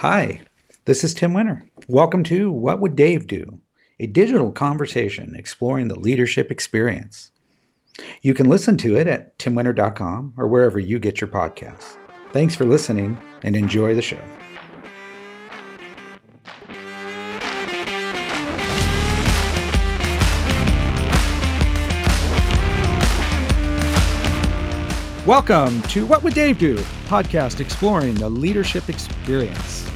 Hi, this is Tim Winter. Welcome to What Would Dave Do? A digital conversation exploring the leadership experience. You can listen to it at timwinter.com or wherever you get your podcasts. Thanks for listening and enjoy the show. Welcome to What Would Dave Do? podcast exploring the leadership experience.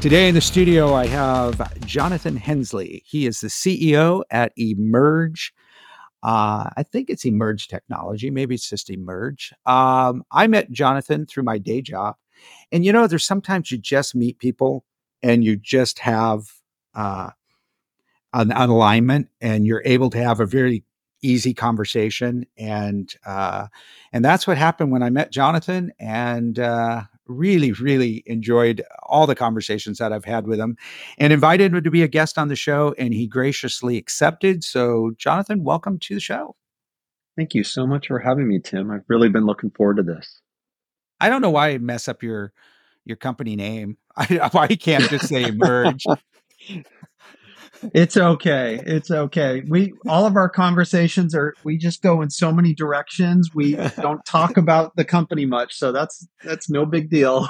Today in the studio, I have Jonathan Hensley. He is the CEO at Emerge. Uh, I think it's Emerge Technology. Maybe it's just Emerge. Um, I met Jonathan through my day job. And you know, there's sometimes you just meet people and you just have uh, an, an alignment and you're able to have a very easy conversation and uh, and that's what happened when I met Jonathan and uh, really really enjoyed all the conversations that I've had with him and invited him to be a guest on the show and he graciously accepted. So Jonathan welcome to the show. Thank you so much for having me Tim. I've really been looking forward to this. I don't know why I mess up your your company name. I, why can't just say merge it's okay. It's okay. We all of our conversations are we just go in so many directions. We don't talk about the company much, so that's that's no big deal.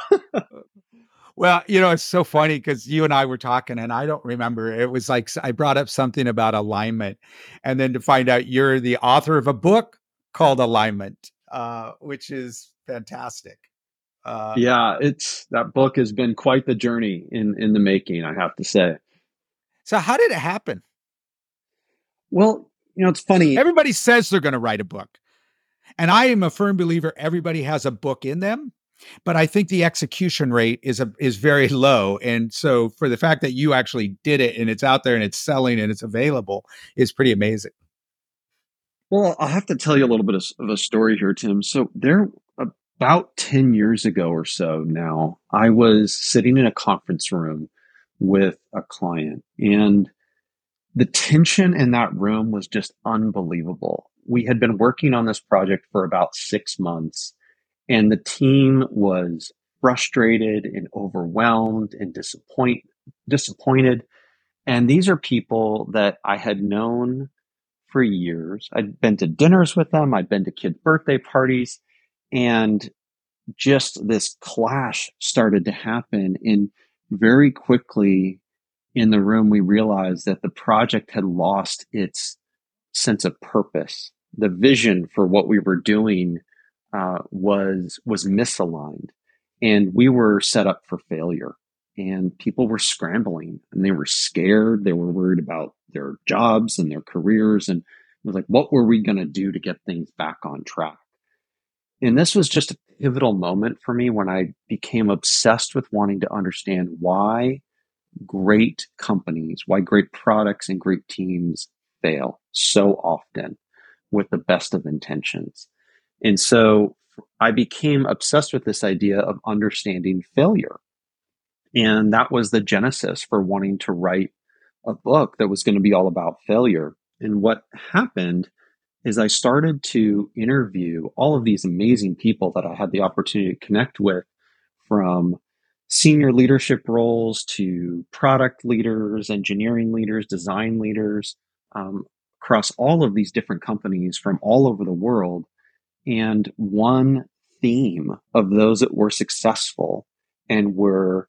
well, you know, it's so funny because you and I were talking, and I don't remember. It was like I brought up something about alignment, and then to find out you're the author of a book called Alignment, uh, which is fantastic. Uh, yeah, it's that book has been quite the journey in in the making. I have to say. So how did it happen? Well, you know, it's funny. Everybody says they're going to write a book. And I am a firm believer everybody has a book in them, but I think the execution rate is a, is very low. And so for the fact that you actually did it and it's out there and it's selling and it's available is pretty amazing. Well, I'll have to tell you a little bit of, of a story here, Tim. So there about 10 years ago or so now, I was sitting in a conference room with a client. And the tension in that room was just unbelievable. We had been working on this project for about six months, and the team was frustrated and overwhelmed and disappoint, disappointed. And these are people that I had known for years. I'd been to dinners with them, I'd been to kid birthday parties, and just this clash started to happen. And very quickly in the room, we realized that the project had lost its sense of purpose. The vision for what we were doing uh, was was misaligned, and we were set up for failure. And people were scrambling, and they were scared. They were worried about their jobs and their careers, and it was like, what were we going to do to get things back on track? And this was just a pivotal moment for me when I became obsessed with wanting to understand why great companies, why great products and great teams fail so often with the best of intentions. And so I became obsessed with this idea of understanding failure. And that was the genesis for wanting to write a book that was going to be all about failure. And what happened is I started to interview all of these amazing people that I had the opportunity to connect with from senior leadership roles to product leaders, engineering leaders, design leaders um, across all of these different companies from all over the world. And one theme of those that were successful and were,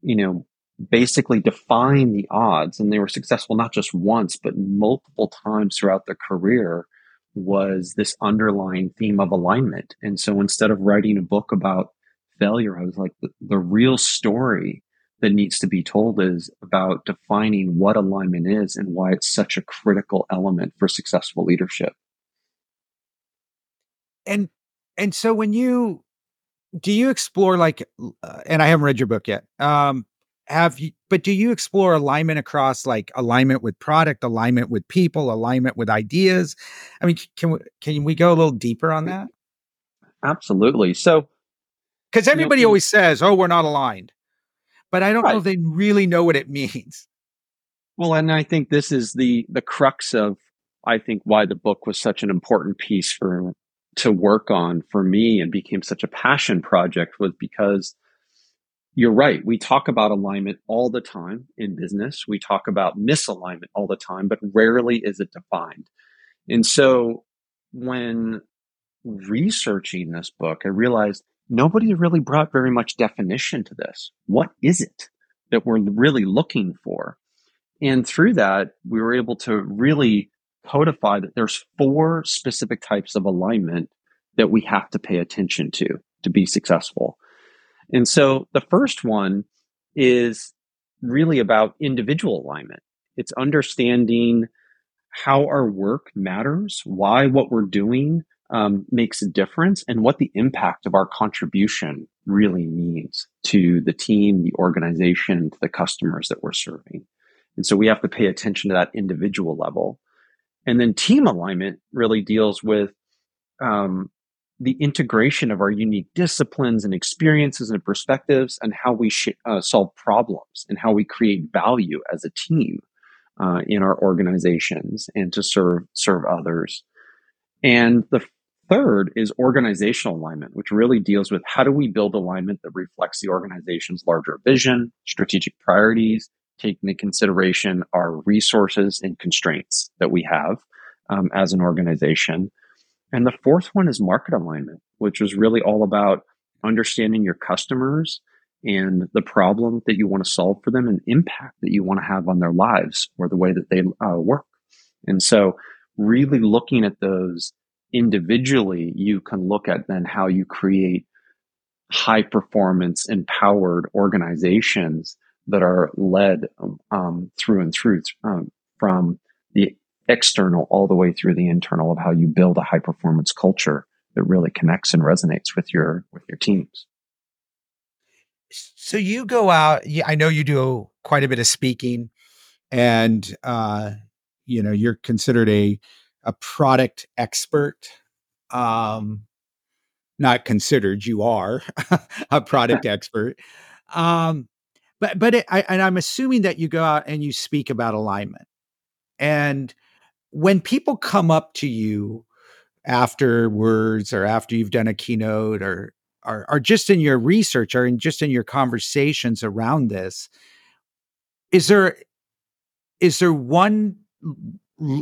you know, basically defying the odds and they were successful not just once, but multiple times throughout their career was this underlying theme of alignment. And so instead of writing a book about failure, I was like, the, the real story that needs to be told is about defining what alignment is and why it's such a critical element for successful leadership. And and so when you do you explore like uh, and I haven't read your book yet. Um have you but do you explore alignment across like alignment with product alignment with people alignment with ideas? I mean can we can we go a little deeper on mm. that? Absolutely. So because everybody you know, always says oh we're not aligned. But i don't right. know if they really know what it means. Well and i think this is the the crux of i think why the book was such an important piece for to work on for me and became such a passion project was because you're right. We talk about alignment all the time in business. We talk about misalignment all the time, but rarely is it defined. And so when researching this book, I realized nobody really brought very much definition to this. What is it that we're really looking for? And through that, we were able to really codify that there's four specific types of alignment that we have to pay attention to to be successful. And so the first one is really about individual alignment. It's understanding how our work matters, why what we're doing um, makes a difference, and what the impact of our contribution really means to the team, the organization, to the customers that we're serving. And so we have to pay attention to that individual level. And then team alignment really deals with um, the integration of our unique disciplines and experiences and perspectives and how we sh- uh, solve problems and how we create value as a team uh, in our organizations and to serve serve others. And the third is organizational alignment, which really deals with how do we build alignment that reflects the organization's larger vision, strategic priorities, taking into consideration our resources and constraints that we have um, as an organization and the fourth one is market alignment, which is really all about understanding your customers and the problem that you want to solve for them and impact that you want to have on their lives or the way that they uh, work. And so, really looking at those individually, you can look at then how you create high performance, empowered organizations that are led um, through and through um, from the external all the way through the internal of how you build a high performance culture that really connects and resonates with your with your teams. So you go out i know you do quite a bit of speaking and uh you know you're considered a a product expert. Um not considered you are a product expert. Um but but it, I, and i'm assuming that you go out and you speak about alignment. And when people come up to you afterwards or after you've done a keynote or or, just in your research or in just in your conversations around this is there is there one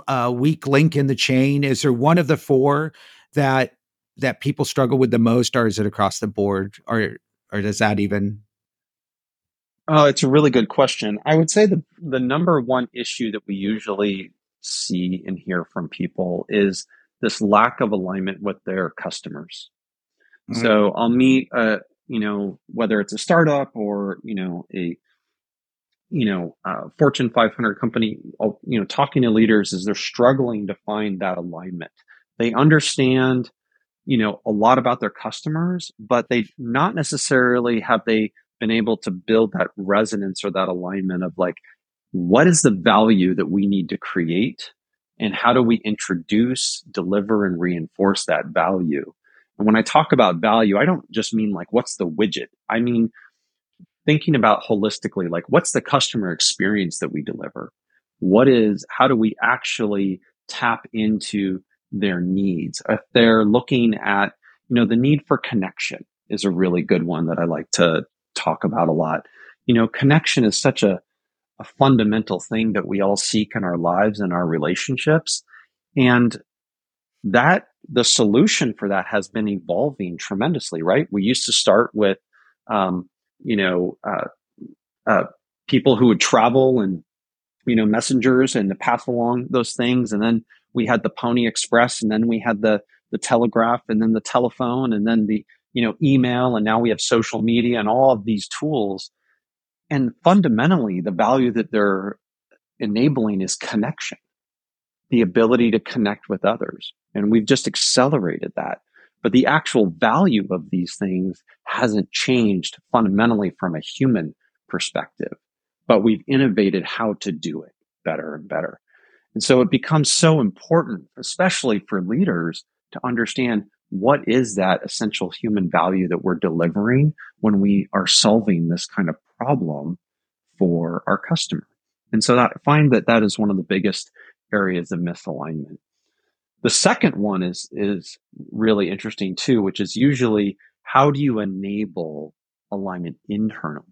uh, weak link in the chain is there one of the four that that people struggle with the most or is it across the board or or does that even Oh, it's a really good question. I would say the the number one issue that we usually see and hear from people is this lack of alignment with their customers. Mm-hmm. So I'll meet, uh, you know, whether it's a startup or, you know, a, you know, uh, Fortune 500 company, you know, talking to leaders is they're struggling to find that alignment. They understand, you know, a lot about their customers, but they not necessarily have they been able to build that resonance or that alignment of like, what is the value that we need to create and how do we introduce, deliver, and reinforce that value? And when I talk about value, I don't just mean like, what's the widget? I mean, thinking about holistically, like, what's the customer experience that we deliver? What is, how do we actually tap into their needs? If they're looking at, you know, the need for connection is a really good one that I like to talk about a lot. You know, connection is such a, a fundamental thing that we all seek in our lives and our relationships. And that the solution for that has been evolving tremendously, right? We used to start with, um, you know, uh, uh, people who would travel and, you know, messengers and to pass along those things. And then we had the Pony Express and then we had the, the telegraph and then the telephone and then the, you know, email. And now we have social media and all of these tools and fundamentally, the value that they're enabling is connection, the ability to connect with others. And we've just accelerated that. But the actual value of these things hasn't changed fundamentally from a human perspective, but we've innovated how to do it better and better. And so it becomes so important, especially for leaders to understand what is that essential human value that we're delivering when we are solving this kind of problem for our customer. And so I find that that is one of the biggest areas of misalignment. The second one is, is really interesting too, which is usually how do you enable alignment internally.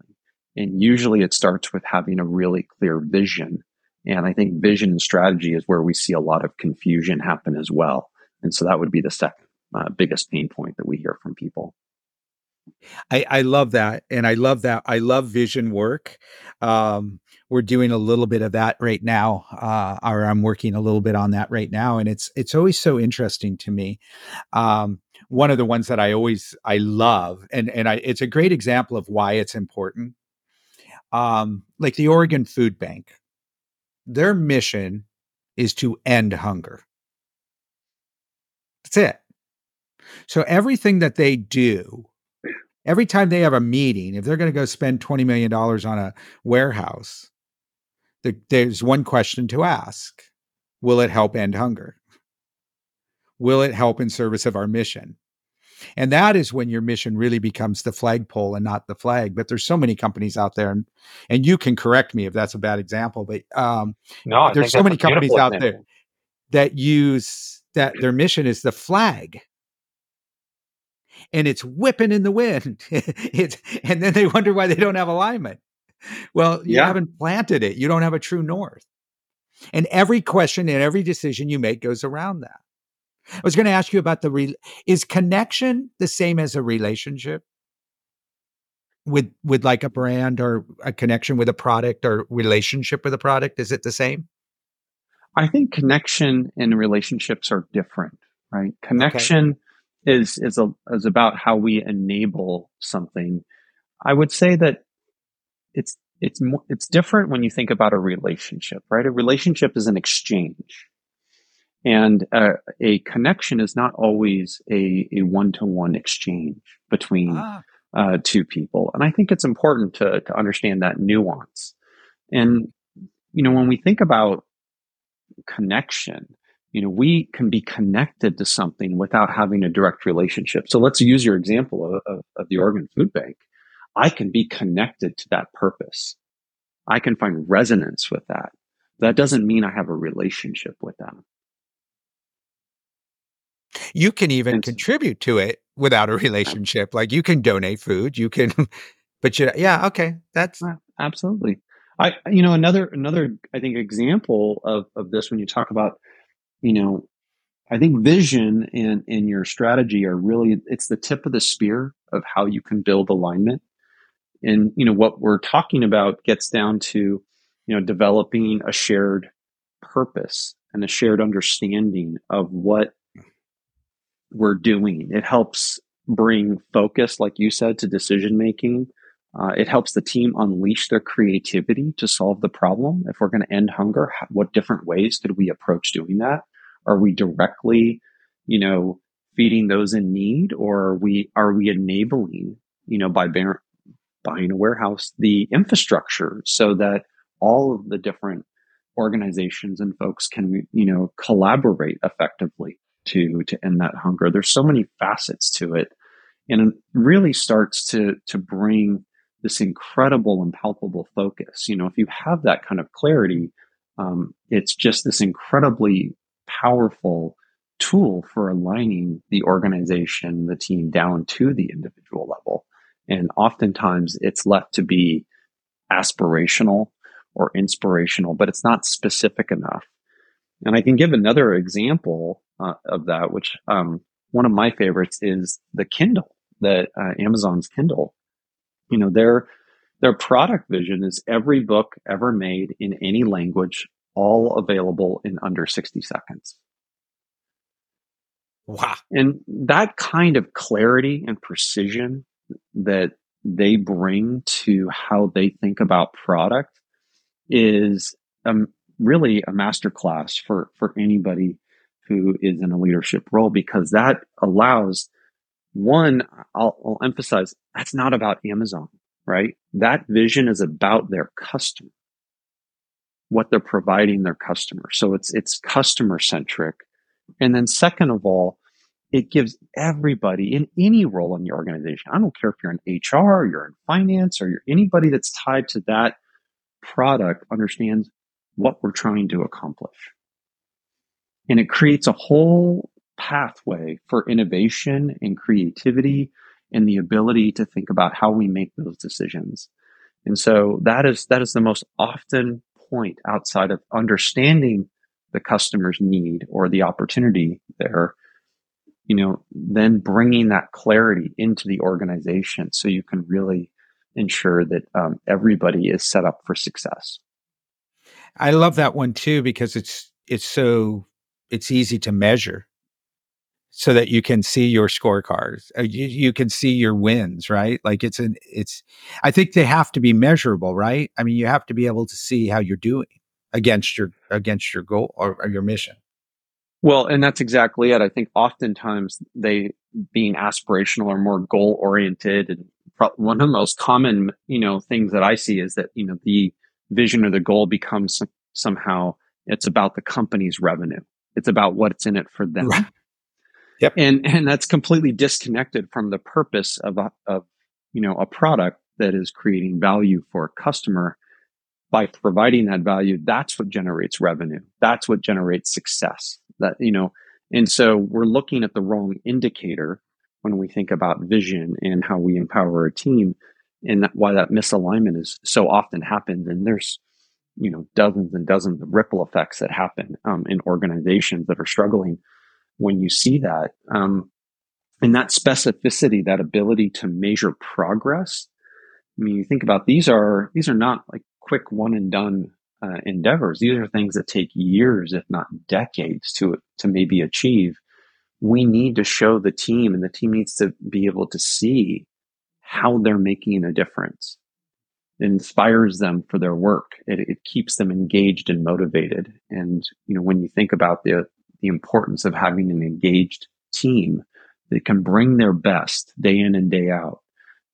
And usually it starts with having a really clear vision. And I think vision and strategy is where we see a lot of confusion happen as well. And so that would be the second uh, biggest pain point that we hear from people. I, I love that. And I love that. I love vision work. Um, we're doing a little bit of that right now. Uh, or I'm working a little bit on that right now. And it's, it's always so interesting to me. Um, one of the ones that I always, I love, and, and I, it's a great example of why it's important. Um, like the Oregon Food Bank, their mission is to end hunger. That's it. So everything that they do every time they have a meeting, if they're going to go spend $20 million on a warehouse, there's one question to ask Will it help end hunger? Will it help in service of our mission? And that is when your mission really becomes the flagpole and not the flag. But there's so many companies out there, and, and you can correct me if that's a bad example. But um, no, there's so many companies out there that use that their mission is the flag and it's whipping in the wind. it's and then they wonder why they don't have alignment. Well, you yeah. haven't planted it. You don't have a true north. And every question and every decision you make goes around that. I was going to ask you about the re- is connection the same as a relationship with with like a brand or a connection with a product or relationship with a product is it the same? I think connection and relationships are different, right? Connection okay is is a, is about how we enable something. I would say that it's it's more, it's different when you think about a relationship, right? A relationship is an exchange, and uh, a connection is not always a a one to one exchange between ah. uh, two people. And I think it's important to to understand that nuance. And you know, when we think about connection, you know, we can be connected to something without having a direct relationship. So let's use your example of, of, of the Oregon Food Bank. I can be connected to that purpose. I can find resonance with that. That doesn't mean I have a relationship with them. You can even and, contribute to it without a relationship. Like you can donate food, you can, but you, yeah, okay, that's absolutely. I, you know, another another I think example of of this when you talk about you know, I think vision and, and your strategy are really, it's the tip of the spear of how you can build alignment. And, you know, what we're talking about gets down to, you know, developing a shared purpose and a shared understanding of what we're doing. It helps bring focus, like you said, to decision making. Uh, it helps the team unleash their creativity to solve the problem. If we're going to end hunger, what different ways could we approach doing that? Are we directly, you know, feeding those in need, or are we are we enabling, you know, by bear, buying a warehouse, the infrastructure so that all of the different organizations and folks can, you know, collaborate effectively to to end that hunger. There's so many facets to it, and it really starts to to bring this incredible and palpable focus. You know, if you have that kind of clarity, um, it's just this incredibly powerful tool for aligning the organization, the team down to the individual level. And oftentimes it's left to be aspirational or inspirational, but it's not specific enough. And I can give another example uh, of that, which um, one of my favorites is the Kindle, that uh, Amazon's Kindle. You know, their their product vision is every book ever made in any language all available in under 60 seconds. Wow. And that kind of clarity and precision that they bring to how they think about product is um, really a masterclass for, for anybody who is in a leadership role because that allows one, I'll, I'll emphasize that's not about Amazon, right? That vision is about their customer what they're providing their customers. So it's, it's customer centric. And then second of all, it gives everybody in any role in the organization. I don't care if you're in HR, or you're in finance, or you're anybody that's tied to that product understands what we're trying to accomplish. And it creates a whole pathway for innovation and creativity and the ability to think about how we make those decisions. And so that is that is the most often point outside of understanding the customer's need or the opportunity there you know then bringing that clarity into the organization so you can really ensure that um, everybody is set up for success. I love that one too because it's it's so it's easy to measure so that you can see your scorecards uh, you, you can see your wins right? Like it's an it's i think they have to be measurable right? I mean you have to be able to see how you're doing against your against your goal or, or your mission. Well and that's exactly it. I think oftentimes they being aspirational or more goal oriented and one of the most common you know things that i see is that you know the vision or the goal becomes somehow it's about the company's revenue. It's about what's in it for them. Right. Yep. And and that's completely disconnected from the purpose of a, of you know a product that is creating value for a customer. By providing that value that's what generates revenue. That's what generates success. That you know and so we're looking at the wrong indicator when we think about vision and how we empower a team and why that misalignment is so often happens and there's you know dozens and dozens of ripple effects that happen um, in organizations that are struggling when you see that. Um, and that specificity, that ability to measure progress. I mean, you think about these are these are not like quick one and done uh, endeavors. These are things that take years, if not decades, to to maybe achieve. We need to show the team, and the team needs to be able to see how they're making a difference. It inspires them for their work. It, it keeps them engaged and motivated. And you know, when you think about the the importance of having an engaged team that can bring their best day in and day out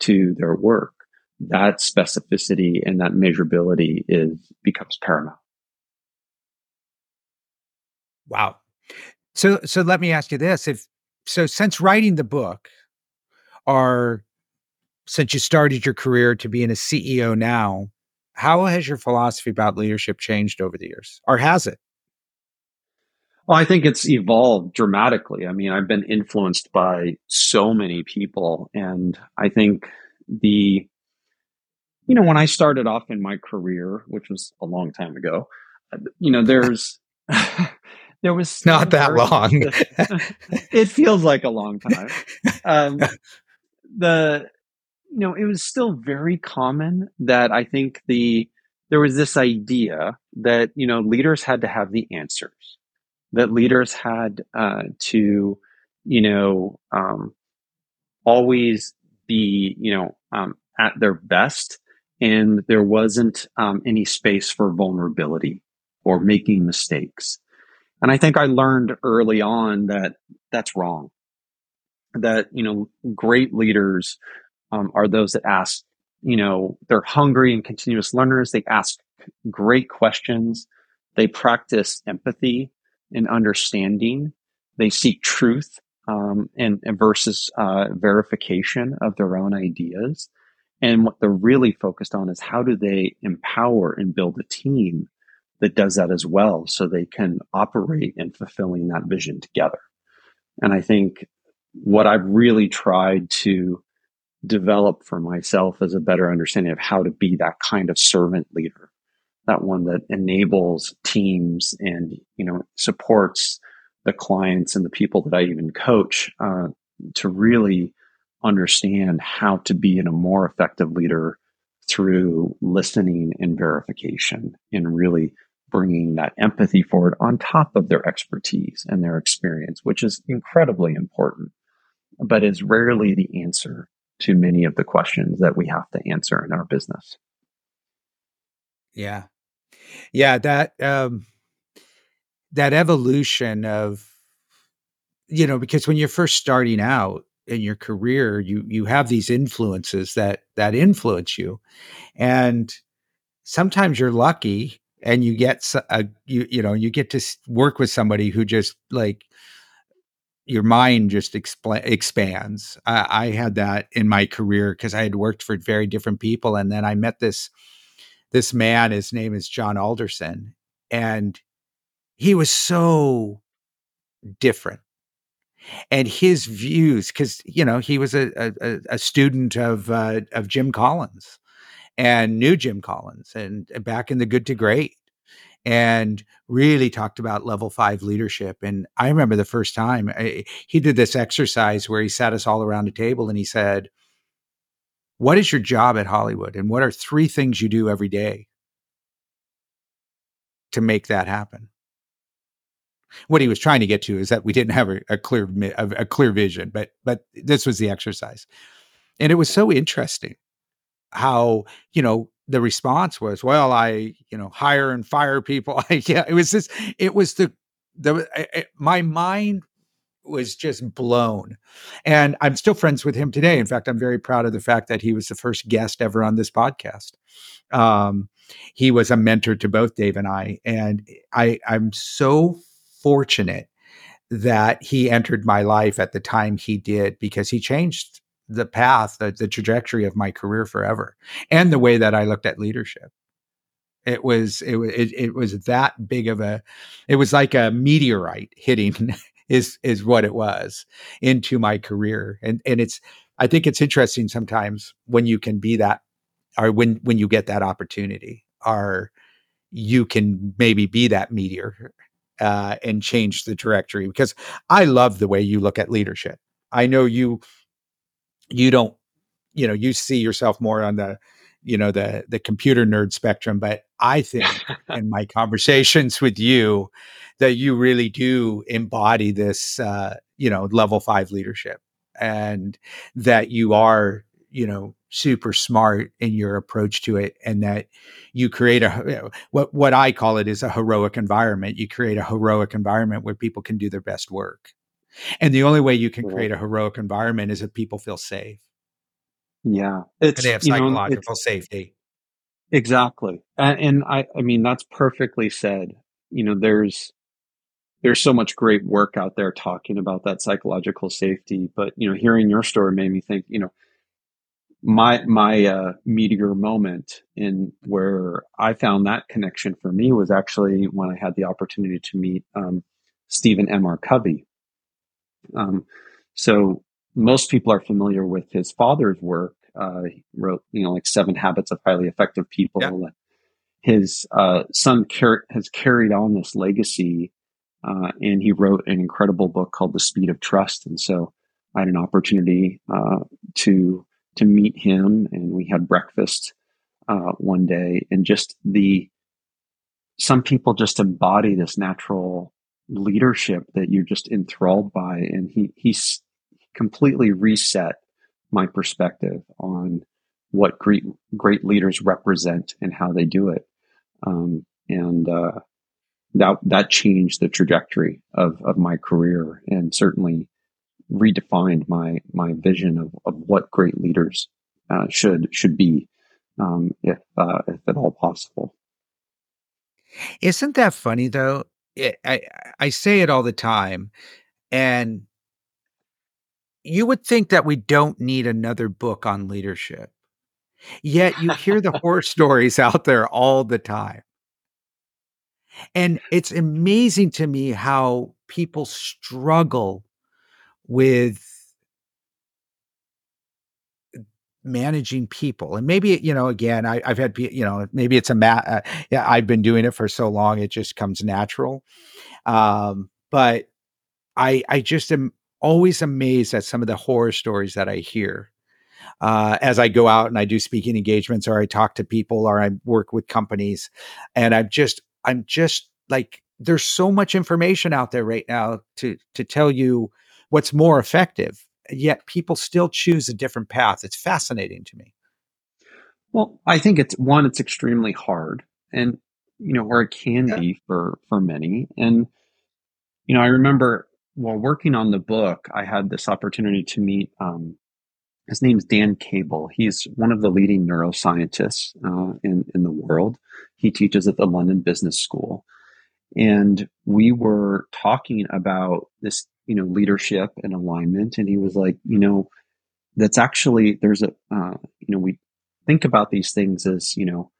to their work, that specificity and that measurability is becomes paramount. Wow. So so let me ask you this. If so since writing the book or since you started your career to being a CEO now, how has your philosophy about leadership changed over the years? Or has it? Well, I think it's evolved dramatically. I mean, I've been influenced by so many people. And I think the, you know, when I started off in my career, which was a long time ago, you know, there's, there was not that long. it feels like a long time. Um, the, you know, it was still very common that I think the, there was this idea that, you know, leaders had to have the answers that leaders had uh, to, you know, um, always be, you know, um, at their best, and there wasn't um, any space for vulnerability or making mistakes. And I think I learned early on that that's wrong. That you know, great leaders um, are those that ask. You know, they're hungry and continuous learners. They ask great questions. They practice empathy and understanding. They seek truth um, and, and, versus uh, verification of their own ideas. And what they're really focused on is how do they empower and build a team that does that as well so they can operate in fulfilling that vision together. And I think what I've really tried to develop for myself is a better understanding of how to be that kind of servant leader that one that enables teams and you know supports the clients and the people that I even coach uh, to really understand how to be in a more effective leader through listening and verification and really bringing that empathy forward on top of their expertise and their experience, which is incredibly important, but is rarely the answer to many of the questions that we have to answer in our business. Yeah. Yeah, that um that evolution of you know, because when you're first starting out in your career, you you have these influences that that influence you. And sometimes you're lucky and you get a you you know, you get to work with somebody who just like your mind just expl- expands. I, I had that in my career because I had worked for very different people, and then I met this this man, his name is John Alderson, and he was so different. and his views because you know he was a, a, a student of uh, of Jim Collins and knew Jim Collins and back in the Good to Great and really talked about level five leadership. And I remember the first time I, he did this exercise where he sat us all around a table and he said, What is your job at Hollywood? And what are three things you do every day to make that happen? What he was trying to get to is that we didn't have a, a clear a, a clear vision, but but this was the exercise, and it was so interesting how you know the response was, "Well, I you know hire and fire people." yeah, it was just it was the the I, my mind was just blown. And I'm still friends with him today. In fact, I'm very proud of the fact that he was the first guest ever on this podcast. Um, he was a mentor to both Dave and I, and I I'm so fortunate that he entered my life at the time he did because he changed the path, the, the trajectory of my career forever, and the way that I looked at leadership. It was it, it it was that big of a, it was like a meteorite hitting is is what it was into my career, and and it's I think it's interesting sometimes when you can be that, or when when you get that opportunity, or you can maybe be that meteor uh, and change the trajectory because I love the way you look at leadership. I know you you don't you know you see yourself more on the you know the the computer nerd spectrum but i think in my conversations with you that you really do embody this uh you know level 5 leadership and that you are you know super smart in your approach to it and that you create a you know, what what I call it is a heroic environment. You create a heroic environment where people can do their best work. And the only way you can create a heroic environment is if people feel safe. Yeah. It's, and they have psychological know, safety. Exactly. And, and I, I mean, that's perfectly said. You know, there's, there's so much great work out there talking about that psychological safety. But, you know, hearing your story made me think, you know, my my uh, meteor moment in where I found that connection for me was actually when I had the opportunity to meet um, Stephen M. R. Covey, um, so most people are familiar with his father's work. Uh, he wrote, you know, like Seven Habits of Highly Effective People. Yeah. His uh, son car- has carried on this legacy, uh, and he wrote an incredible book called The Speed of Trust. And so I had an opportunity uh, to to meet him, and we had breakfast uh, one day, and just the some people just embody this natural leadership that you're just enthralled by. And he, he's completely reset my perspective on what great, great leaders represent and how they do it. Um, and, uh, that, that changed the trajectory of, of my career and certainly redefined my, my vision of, of what great leaders, uh, should, should be, um, if, uh, if at all possible. Isn't that funny though? it, I I say it all the time, and you would think that we don't need another book on leadership. Yet you hear the horror stories out there all the time. And it's amazing to me how people struggle with managing people and maybe you know again I, have had you know maybe it's a mat uh, yeah i've been doing it for so long it just comes natural um but i i just am always amazed at some of the horror stories that i hear uh, as I go out and I do speaking engagements or I talk to people or I work with companies, and I'm just I'm just like there's so much information out there right now to to tell you what's more effective yet people still choose a different path. It's fascinating to me. Well, I think it's one, it's extremely hard and, you know, or it can yeah. be for, for many. And, you know, I remember while working on the book, I had this opportunity to meet, um, his name's Dan Cable. He's one of the leading neuroscientists uh, in, in the world. He teaches at the London Business School. And we were talking about this you know, leadership and alignment. And he was like, you know, that's actually, there's a, uh, you know, we think about these things as, you know,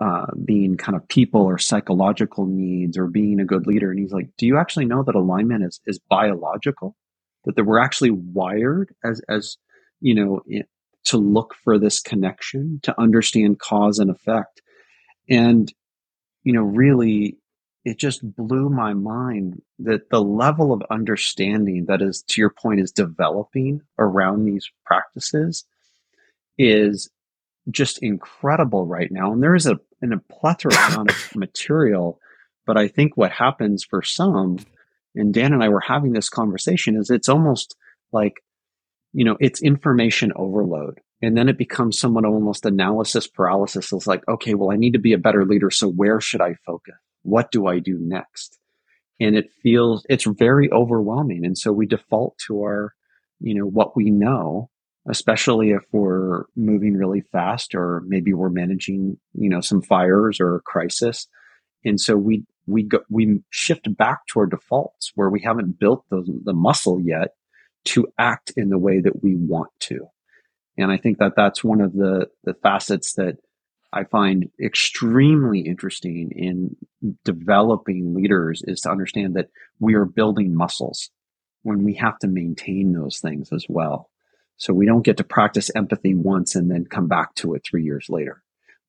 uh, being kind of people or psychological needs or being a good leader. And he's like, do you actually know that alignment is, is biological? that, that we're actually wired as as you know to look for this connection, to understand cause and effect. And, you know, really, it just blew my mind that the level of understanding that is, to your point, is developing around these practices is just incredible right now. And there is a, an, a plethora amount of material. But I think what happens for some, and Dan and I were having this conversation, is it's almost like you know, it's information overload. And then it becomes somewhat almost analysis paralysis. It's like, okay, well, I need to be a better leader. So where should I focus? What do I do next? And it feels, it's very overwhelming. And so we default to our, you know, what we know, especially if we're moving really fast or maybe we're managing, you know, some fires or a crisis. And so we, we go, we shift back to our defaults where we haven't built the, the muscle yet to act in the way that we want to. And I think that that's one of the, the facets that I find extremely interesting in developing leaders is to understand that we are building muscles when we have to maintain those things as well. So we don't get to practice empathy once and then come back to it three years later.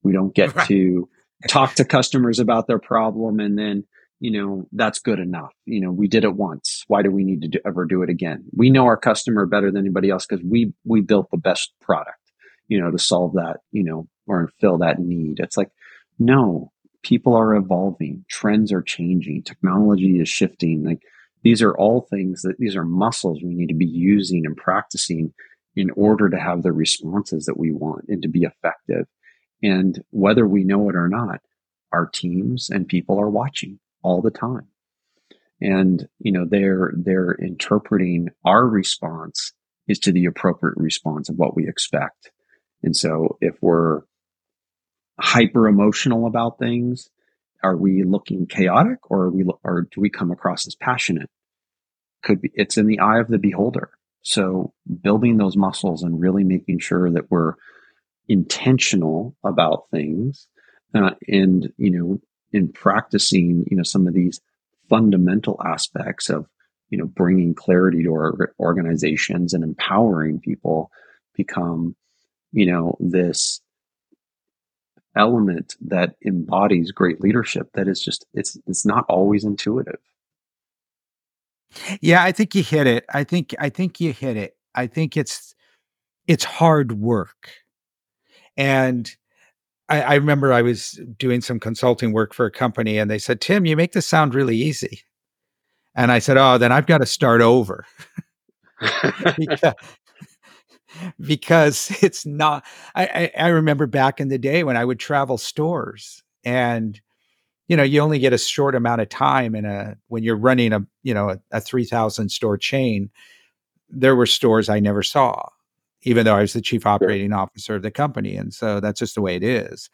We don't get right. to talk to customers about their problem and then you know, that's good enough. You know, we did it once. Why do we need to do, ever do it again? We know our customer better than anybody else because we, we built the best product, you know, to solve that, you know, or fill that need. It's like, no, people are evolving. Trends are changing. Technology is shifting. Like these are all things that these are muscles we need to be using and practicing in order to have the responses that we want and to be effective. And whether we know it or not, our teams and people are watching all the time. And, you know, they're, they're interpreting our response is to the appropriate response of what we expect. And so if we're hyper emotional about things, are we looking chaotic or are we, or do we come across as passionate? Could be, it's in the eye of the beholder. So building those muscles and really making sure that we're intentional about things uh, and, you know, in practicing, you know, some of these fundamental aspects of, you know, bringing clarity to our organizations and empowering people become, you know, this element that embodies great leadership that is just it's it's not always intuitive yeah i think you hit it i think i think you hit it i think it's it's hard work and I, I remember I was doing some consulting work for a company and they said, Tim, you make this sound really easy. And I said, Oh, then I've got to start over. because, because it's not I, I, I remember back in the day when I would travel stores and you know you only get a short amount of time in a when you're running a you know a, a 3000 store chain there were stores I never saw even though I was the chief operating officer of the company. And so that's just the way it is.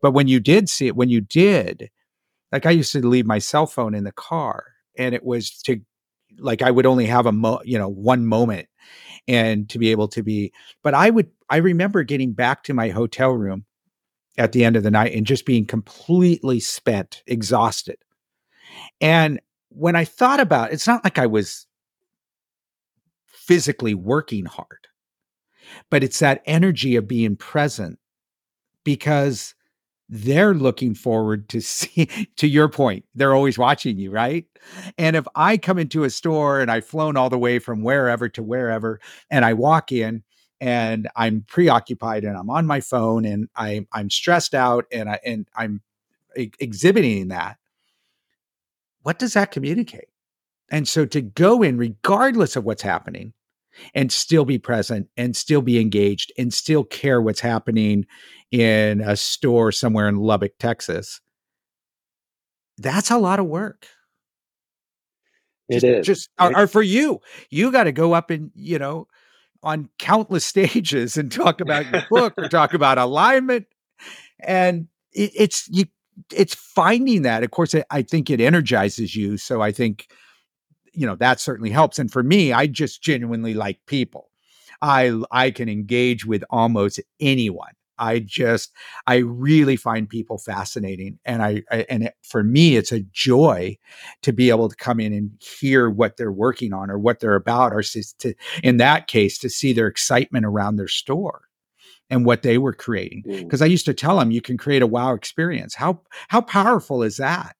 But when you did see it, when you did, like I used to leave my cell phone in the car and it was to like I would only have a mo, you know, one moment and to be able to be, but I would, I remember getting back to my hotel room at the end of the night and just being completely spent, exhausted. And when I thought about it's not like I was physically working hard but it's that energy of being present because they're looking forward to see to your point they're always watching you right and if i come into a store and i've flown all the way from wherever to wherever and i walk in and i'm preoccupied and i'm on my phone and I, i'm stressed out and i and i'm e- exhibiting that what does that communicate and so to go in regardless of what's happening and still be present and still be engaged and still care what's happening in a store somewhere in Lubbock, Texas. That's a lot of work. It just, is. just or, or for you, you got to go up and you know on countless stages and talk about your book or talk about alignment, and it, it's you. It's finding that. Of course, I think it energizes you. So I think you know that certainly helps and for me i just genuinely like people i i can engage with almost anyone I just, I really find people fascinating. And I, I and it, for me, it's a joy to be able to come in and hear what they're working on or what they're about, or to, in that case, to see their excitement around their store and what they were creating. Because mm. I used to tell them you can create a wow experience. How how powerful is that?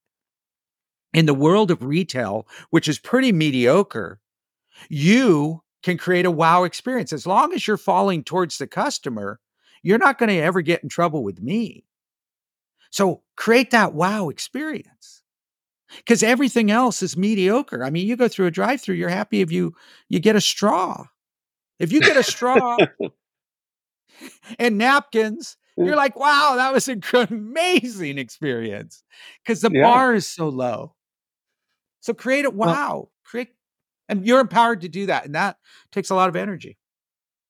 In the world of retail, which is pretty mediocre, you can create a wow experience. As long as you're falling towards the customer, you're not going to ever get in trouble with me. So create that wow experience because everything else is mediocre. I mean, you go through a drive through, you're happy if you you get a straw. If you get a straw and napkins, you're like, wow, that was an amazing experience because the yeah. bar is so low. So create a wow. Create and you're empowered to do that. And that takes a lot of energy.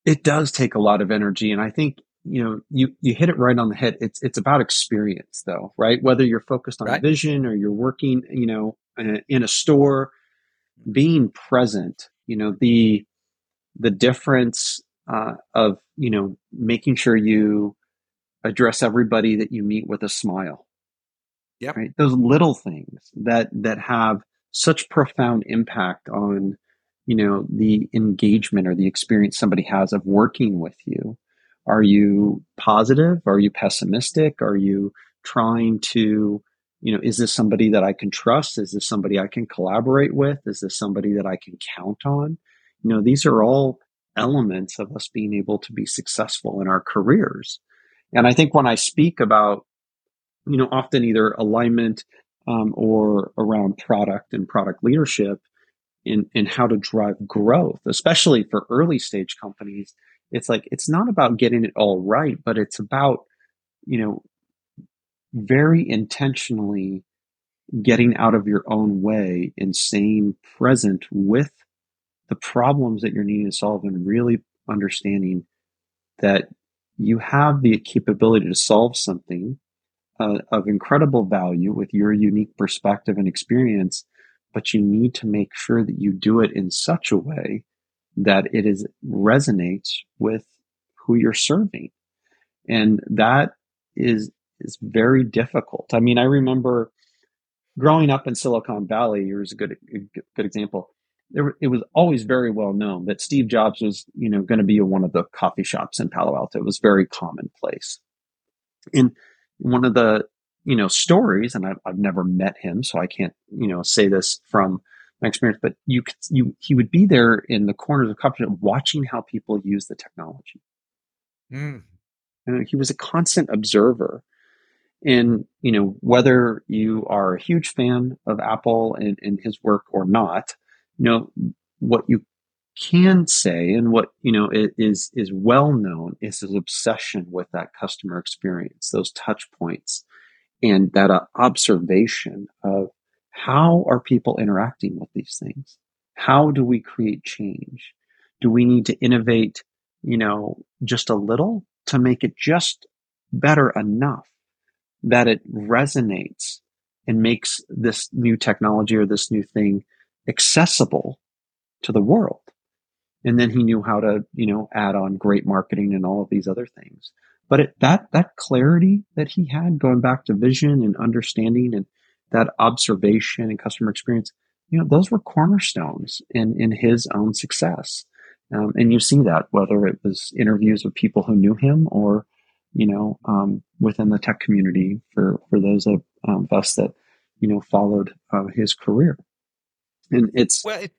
It does take a lot of energy. And I think, you know, you, you hit it right on the head. It's, it's about experience though, right? Whether you're focused on right. vision or you're working, you know, in a, in a store, being present, you know, the, the difference uh, of, you know, making sure you address everybody that you meet with a smile. yeah Right. Those little things that, that have such profound impact on you know the engagement or the experience somebody has of working with you are you positive? Are you pessimistic? Are you trying to you know is this somebody that i can trust? Is this somebody i can collaborate with? Is this somebody that i can count on? You know these are all elements of us being able to be successful in our careers. And i think when i speak about you know often either alignment um, or around product and product leadership in, in how to drive growth, especially for early stage companies. It's like, it's not about getting it all right, but it's about, you know, very intentionally getting out of your own way and staying present with the problems that you're needing to solve and really understanding that you have the capability to solve something uh, of incredible value with your unique perspective and experience, but you need to make sure that you do it in such a way that it is resonates with who you're serving. And that is is very difficult. I mean, I remember growing up in Silicon Valley, here's a good a good example. There, it was always very well known that Steve Jobs was, you know, going to be one of the coffee shops in Palo Alto. It was very commonplace. And one of the you know stories, and I've, I've never met him, so I can't you know say this from my experience. But you could, you he would be there in the corners of company watching how people use the technology. Mm. And he was a constant observer. And you know whether you are a huge fan of Apple and, and his work or not, you know what you can say and what you know is is well known is his obsession with that customer experience those touch points and that uh, observation of how are people interacting with these things? How do we create change? Do we need to innovate you know just a little to make it just better enough that it resonates and makes this new technology or this new thing accessible to the world? And then he knew how to you know add on great marketing and all of these other things. But it, that that clarity that he had going back to vision and understanding and that observation and customer experience you know those were cornerstones in in his own success um, and you see that whether it was interviews with people who knew him or you know um, within the tech community for for those of um, us that you know followed uh, his career and it's well, it,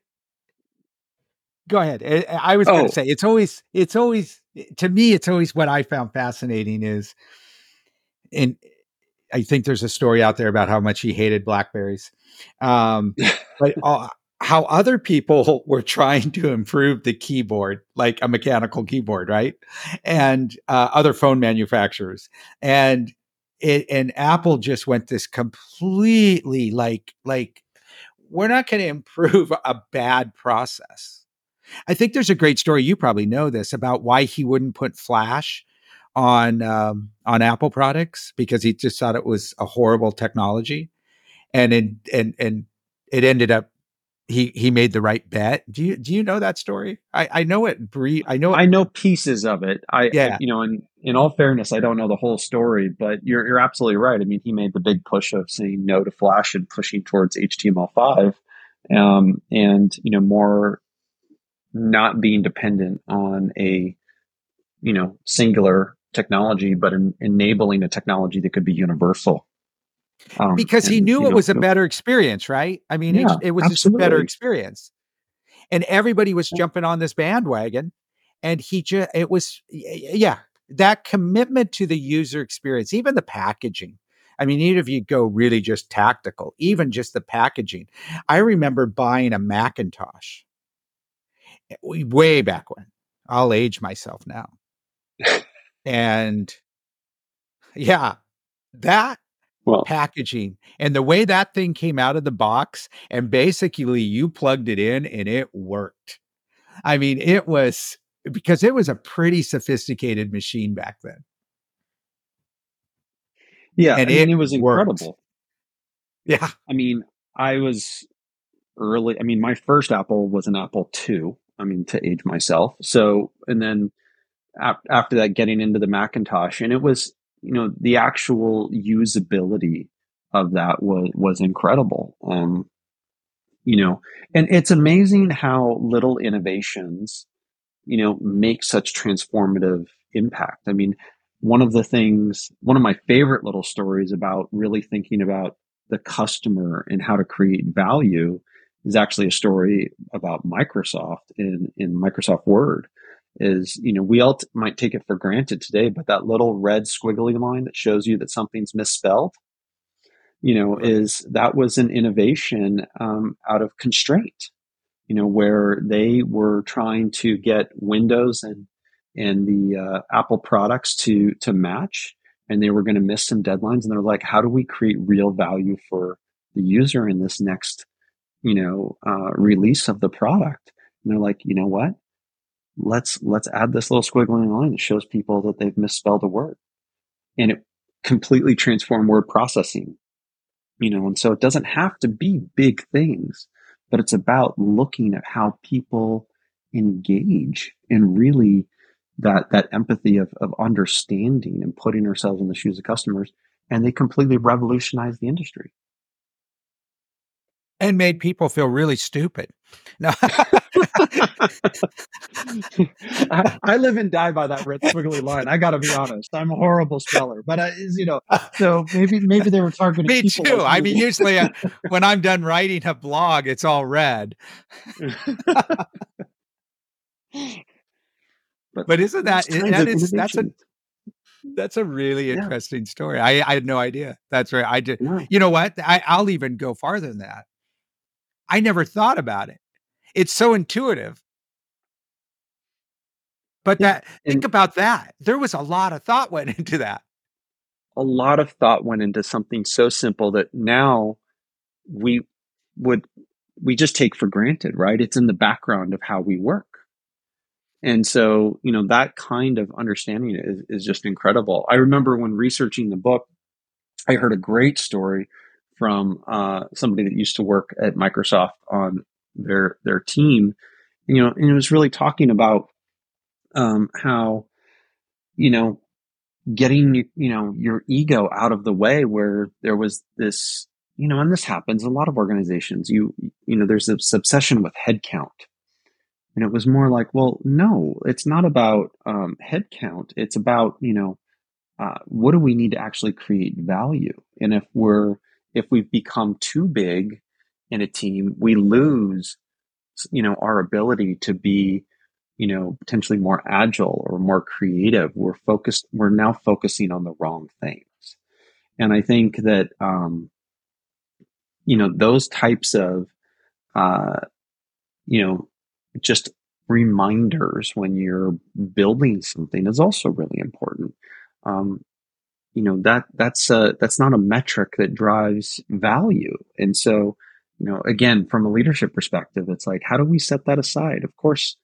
go ahead. I was going to oh. say it's always it's always to me it's always what I found fascinating is, and I think there's a story out there about how much he hated blackberries, um, but uh, how other people were trying to improve the keyboard, like a mechanical keyboard, right, and uh, other phone manufacturers, and it and Apple just went this completely like like we're not going to improve a bad process. I think there's a great story. You probably know this about why he wouldn't put Flash on um, on Apple products because he just thought it was a horrible technology, and it, and and it ended up he he made the right bet. Do you do you know that story? I I know it. Brief. I know. It, I know pieces of it. I Yeah. you know, in in all fairness, I don't know the whole story, but you're you're absolutely right. I mean, he made the big push of saying no to Flash and pushing towards HTML5, um, and you know more not being dependent on a you know singular technology, but in, enabling a technology that could be universal. Um, because he knew it know, was a better experience, right? I mean, it, Yeah, it was just a better experience, and everybody was jumping on this bandwagon, and he just it was yeah that commitment to the user experience, even the packaging. I mean, even if you go really just tactical, even just the packaging. I remember buying a Macintosh eh, way back when. I'll age myself now, and yeah, that well, packaging and the way that thing came out of the box and basically you plugged it in and it worked. I mean, it was because it was a pretty sophisticated machine back then. yeah, and I mean, it it was worked. incredible. Yeah. I mean, I was early. I mean, my first Apple was an Apple II. I mean, to age myself. So, and then after that, getting into the Macintosh, and it was, you know, the actual usability of that was was incredible. Um, you know, and it's amazing how little innovations, you know, make such transformative impact. I mean, one of the things, one of my favorite little stories about really thinking about the customer and how to create value is actually a story about Microsoft in, in Microsoft Word. Is, you know, we all t- might take it for granted today, but that little red squiggly line that shows you that something's misspelled, you know, Right. is that was an innovation um, out of constraint, you know, where they were trying to get Windows and and the uh, Apple products to to match, and they were going to miss some deadlines, and they're like, how do we create real value for the user in this next, you know, uh, release of the product? And they're like, you know what? Let's let's add this little squiggly line that shows people that they've misspelled a word, and it completely transformed word processing you know and so it doesn't have to be big things but it's about looking at how people engage and really that that empathy of, of understanding and putting ourselves in the shoes of customers and they completely revolutionized the industry And made people feel really stupid. No. I, I live and die by that red squiggly line i gotta be honest i'm a horrible speller but I, you know so maybe maybe they were targeting Me people too. like I mean, usually uh, when I'm done writing a blog, it's all red. But isn't that that is that's a that's a really Yeah. interesting story. I I had no idea. That's right. I did. Yeah. You know what? I, I'll even go farther than that. I never thought about it. It's so intuitive. But that think about that. There was a lot of thought went into that. a lot of thought went into something so simple that now we would we just take for granted right it's in the background of how we work and so you know that kind of understanding is, is just incredible i remember when researching the book i heard a great story from uh, somebody that used to work at microsoft on their their team you know and it was really talking about um, how you know getting you know your ego out of the way where there was this you know and this happens a lot of organizations. You you know there's this obsession with headcount. And it was more like well no it's not about um, headcount. It's about you know uh, what do we need to actually create value? And if we're if we've become too big in a team we lose you know our ability to be you know potentially more agile or more creative. We're focused we're now focusing on the wrong things. And i think that um you know those types of uh you know just reminders when you're building something is also really important. Um you know that that's a that's not a metric that drives value. And so you know again from a leadership perspective it's like how do we set that aside of course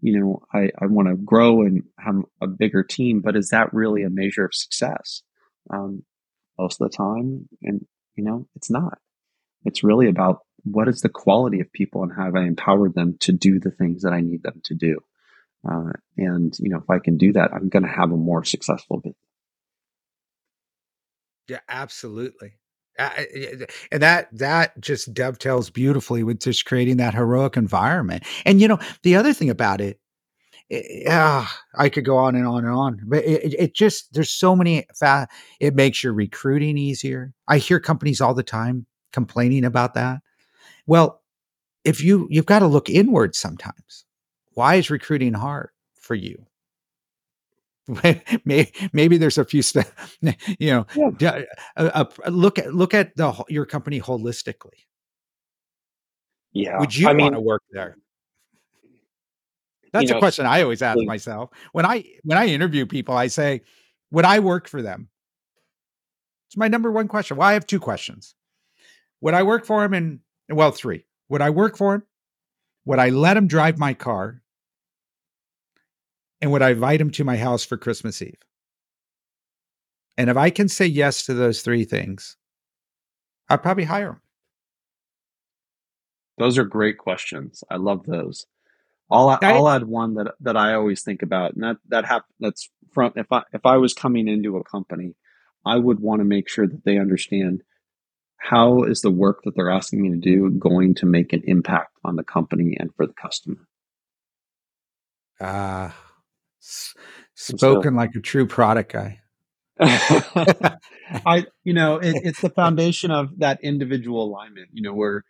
you know i i want to grow and have a bigger team but is that really a measure of success um most of the time and you know it's not it's really about what is the quality of people and have I empowered them to do the things that I need them to do? Uh, and you know, if I can do that, I'm going to have a more successful business. Yeah, absolutely. And that that just dovetails beautifully with just creating that heroic environment. And you know, the other thing about it, yeah, I could go on and on and on, but it, it just there's so many. Fa- it makes your recruiting easier. I hear companies all the time complaining about that. Well, if you you've got to look inward sometimes. Why is recruiting hard for you? maybe, maybe there's a few steps, you know, yeah. uh, uh, look at, look at the, your company holistically. Yeah. Would you I want to work there? That's a know, question I always ask myself. When I, when I interview people, I say, would I work for them? It's my number one question. Well, I have two questions. Would I work for him? And well, three. Would I work for him? Would I let him drive my car? And would I invite him to my house for Christmas Eve? And if I can say yes to those three things, I'd probably hire him. Those are great questions. I love those. I'll, I'll add one that that I always think about, and that that hap- that's from if I if I was coming into a company, I would want to make sure that they understand how is the work that they're asking me to do going to make an impact on the company and for the customer. Ah, uh, spoken so, like a true product guy. I, you know, it, it's the foundation of that individual alignment. You know, where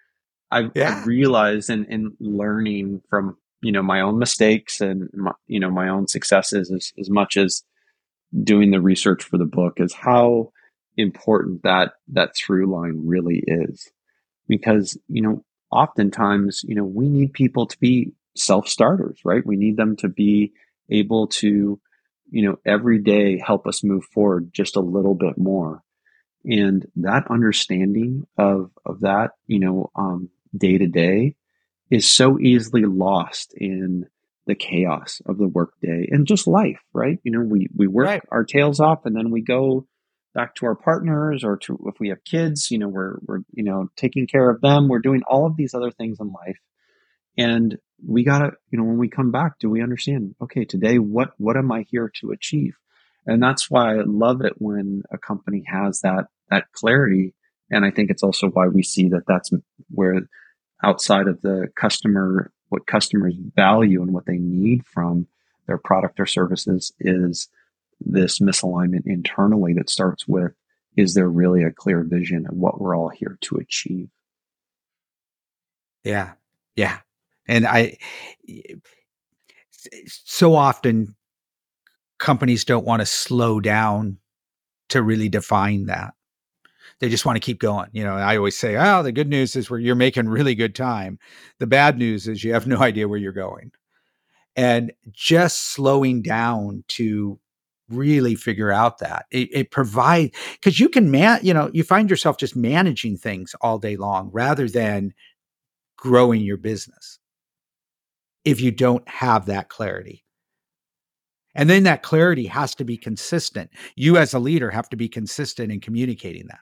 I've, yeah. I've realized in, in learning from you know my own mistakes and my, you know my own successes as, as much as doing the research for the book is how important that that through line really is because you know oftentimes you know we need people to be self starters right we need them to be able to, you know, every day help us move forward just a little bit more. And that understanding of, of that, you know, um, day to day is so easily lost in the chaos of the workday and just life, right? You know, we, we work right. our tails off and then we go back to our partners or to, if we have kids, you know, we're, we're, you know, taking care of them. We're doing all of these other things in life. And we gotta, you know, when we come back, do we understand, okay, today, what, what am I here to achieve? And that's why I love it when a company has that, that clarity. And I think it's also why we see that that's where outside of the customer, what customers value and what they need from their product or services is this misalignment internally that starts with, is there really a clear vision of what we're all here to achieve? Yeah. Yeah and I so often companies don't want to slow down to really define that. They just want to keep going. You know, I always say, oh, the good news is where you're making really good time. The bad news is you have no idea where you're going. And just slowing down to really figure out that it, it provides because you can man, you know, you find yourself just managing things all day long rather than growing your business if you don't have that clarity. And then that clarity has to be consistent. You, as a leader, have to be consistent in communicating that.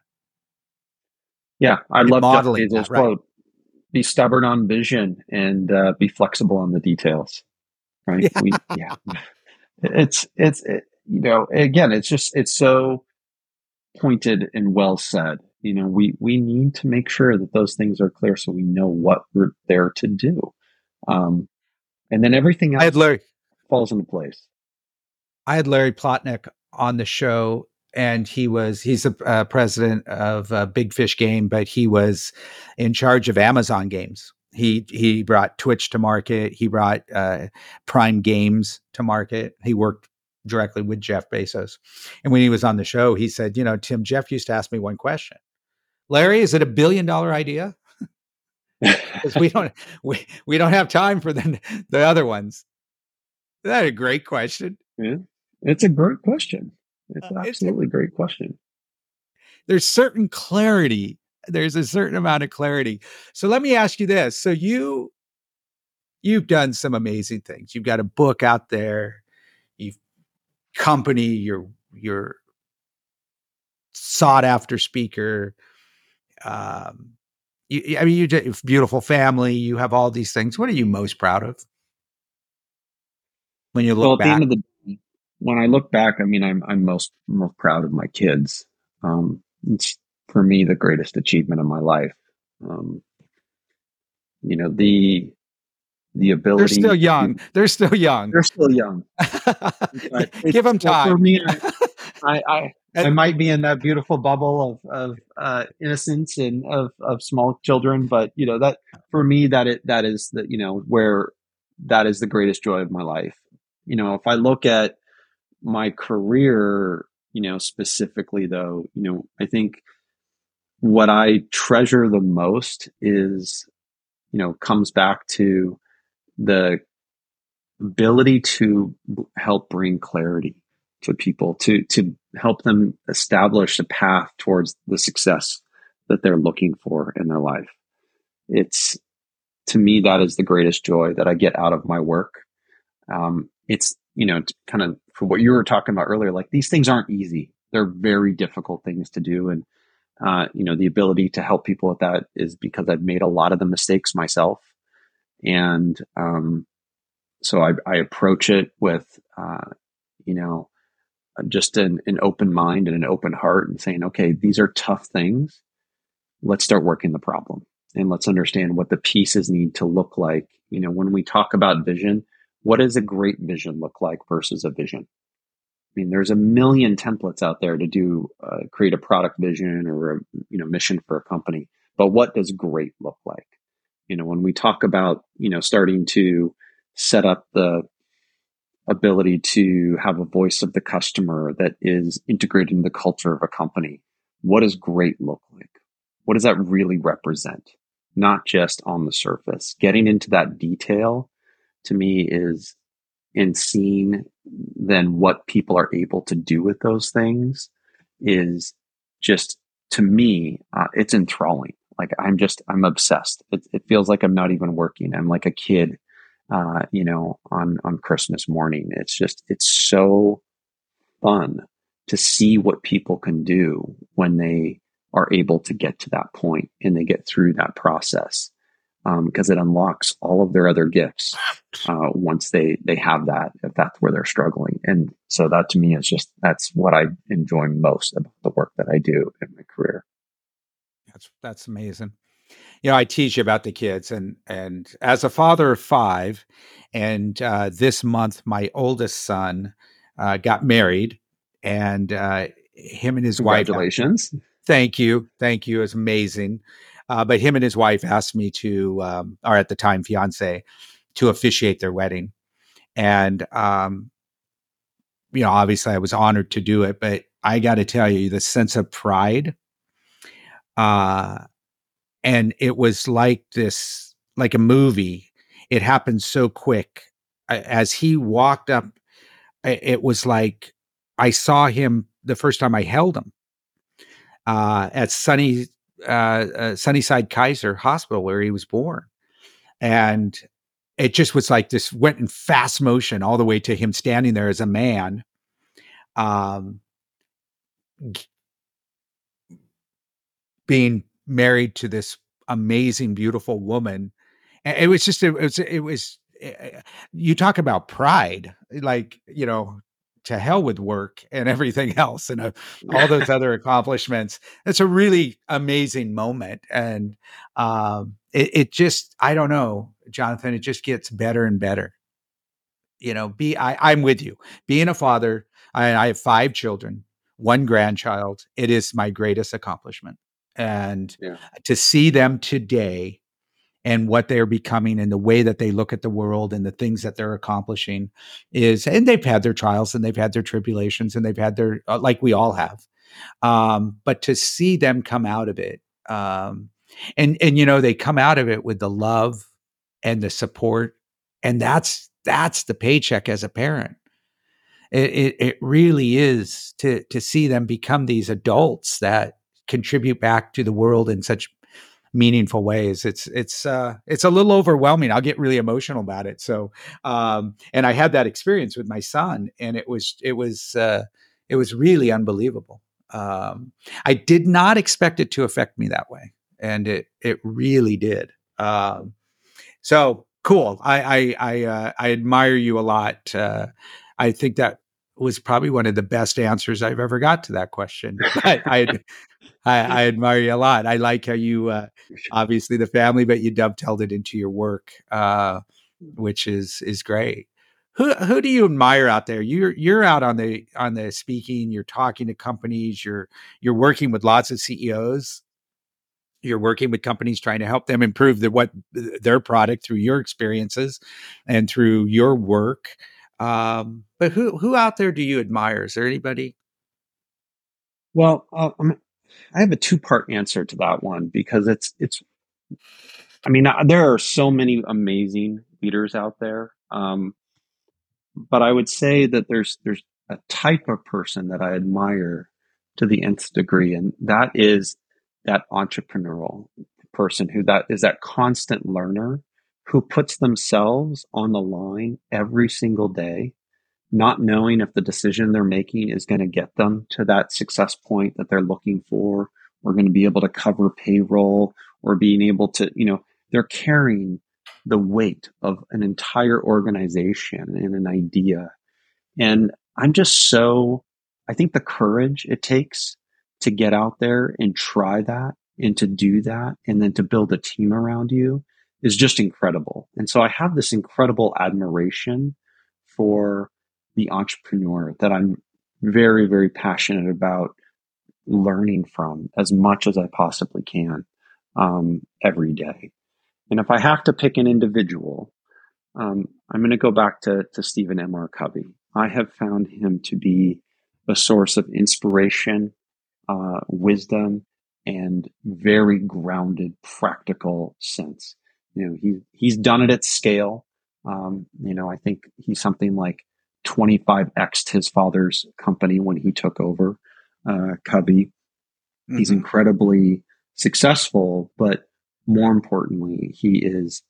Yeah, I love Jeff Bezos' that, right? quote: "Be stubborn on vision and uh, be flexible on the details." Right? Yeah. We, yeah. It's it's it, you know again it's just it's so pointed and well said. You know we we need to make sure that those things are clear so we know what we're there to do. Um, and then everything else I had Larry, falls into place. I had Larry Plotnick on the show, and he was he's a uh, president of uh, Big Fish Game, but he was in charge of Amazon Games. He he brought Twitch to market. He brought uh, Prime Games to market. He worked directly with Jeff Bezos. And when he was on the show, he said, "You know, Tim, Jeff used to ask me one question: Larry, is it a billion dollar idea?" Because we don't we, we don't have time for the the other ones. That a great question? Yeah, it's a great question. It's uh, absolutely it's a, great question. There's certain clarity. There's a certain amount of clarity. So let me ask you this: So you you've done some amazing things. You've got a book out there. You've company. You're you're sought after speaker. Um, you, I mean, you just beautiful family. You have all these things. What are you most proud of when you look well, at back? the end of the day, when I look back, I mean, I'm I'm most most proud of my kids. Um, it's for me the greatest achievement of my life. Um, you know the the ability. They're still young. They're still young. They're still young. Give them time. For me, I, I, I might be in that beautiful bubble of, of uh, innocence and of, of small children, but you know that for me that it that is the you know where that is the greatest joy of my life. You know, if I look at my career, you know, specifically though, you know, I think what I treasure the most is, you know, comes back to the ability to help bring clarity to people to to help them establish a path towards the success that they're looking for in their life. It's to me that is the greatest joy that i get out of my work. Um, it's you know kind of for what you were talking about earlier like these things aren't easy. They're very difficult things to do. And uh, you know the ability to help people with that is because i've made a lot of the mistakes myself. And um, so I, I, approach it with uh, you know just an, an open mind and an open heart and saying okay these are tough things. Let's start working the problem and let's understand what the pieces need to look like. You know when we talk about vision what does a great vision look like versus a vision? I mean there's a million templates out there to do uh, create a product vision or a you know mission for a company but what does great look like? You know when we talk about you know starting to set up the ability to have a voice of the customer that is integrated in the culture of a company what does great look like? What does that really represent? Not just on the surface. Getting into that detail to me is in seeing then what people are able to do with those things is just to me uh, it's enthralling. Like I'm just, I'm obsessed. It, it feels like I'm not even working. I'm like a kid, uh, you know, on, on Christmas morning. It's just, it's so fun to see what people can do when they are able to get to that point and they get through that process. because um, it unlocks all of their other gifts uh, once they they have that if that's where they're struggling and so that to me is just that's what I enjoy most about the work that I do in my career. That's that's amazing. You know, I teach you about the kids, and and as a father of five, and uh, this month my oldest son uh, got married, and uh, him and his wife. Congratulations! Thank you, thank you. It's amazing. Uh, but him and his wife asked me to, um, or at the time fiance, to officiate their wedding, and um, you know, obviously I was honored to do it. But I got to tell you, the sense of pride uh, and it was like this, like a movie. It happened so quick. As he walked up, it was like I saw him the first time I held him uh, at Sunny uh, uh, Sunnyside Kaiser Hospital where he was born, and it just was like this went in fast motion all the way to him standing there as a man, um, being married to this amazing, beautiful woman. And it was just, it was, it was, eh, eh, you talk about pride, like, you know, to hell with work and everything else and uh, all those other accomplishments. It's a really amazing moment. And um, it, it just, I don't know, Jonathan, it just gets better and better. You know, be, I, I'm with you. Being a father, I, I have five children, one grandchild. It is my greatest accomplishment and yeah. to see them today and what they're becoming and the way that they look at the world and the things that they're accomplishing is and they've had their trials and they've had their tribulations and they've had their uh, like we all have um, but to see them come out of it um, and and you know they come out of it with the love and the support and that's that's the paycheck as a parent it, it, it really is to to see them become these adults that contribute back to the world in such meaningful ways it's it's uh it's a little overwhelming i'll get really emotional about it so um and i had that experience with my son and it was it was uh it was really unbelievable um i did not expect it to affect me that way and it it really did. Um, so cool. I I I, uh, I admire you a lot. Uh, I think that was probably one of the best answers I've ever got to that question. I, I, I, I admire you a lot. I like how you, uh, obviously the family, but you dovetailed it into your work, uh, which is is great. Who who do you admire out there? You're you're out on the on the speaking. You're talking to companies. You're you're working with lots of CEOs. You're working with companies trying to help them improve the, what their product through your experiences and through your work. Um, but who who out there do you admire? Is there anybody? Well, uh, I have a two part answer to that one because it's it's. I mean, there are so many amazing leaders out there, um, but I would say that there's there's a type of person that I admire to the nth degree, and that is that entrepreneurial person who that is that constant learner who puts themselves on the line every single day, not knowing if the decision they're making is going to get them to that success point that they're looking for, or going to be able to cover payroll, or being able to, you know, they're carrying the weight of an entire organization and an idea. And I'm just so, I think the courage it takes to get out there and try that and to do that and then to build a team around you is just incredible. And so I have this incredible admiration for the entrepreneur that I'm very, very passionate about learning from as much as I possibly can um, every day. And if I have to pick an individual, um, I'm going to go back to, to Stephen M. R. Covey. I have found him to be a source of inspiration, uh, wisdom, and very grounded, practical sense. You know, he he's done it at scale. Um, you know, I think he's something like 25x his father's company when he took over uh, Covey. Mm-hmm. He's incredibly successful, but more importantly, he is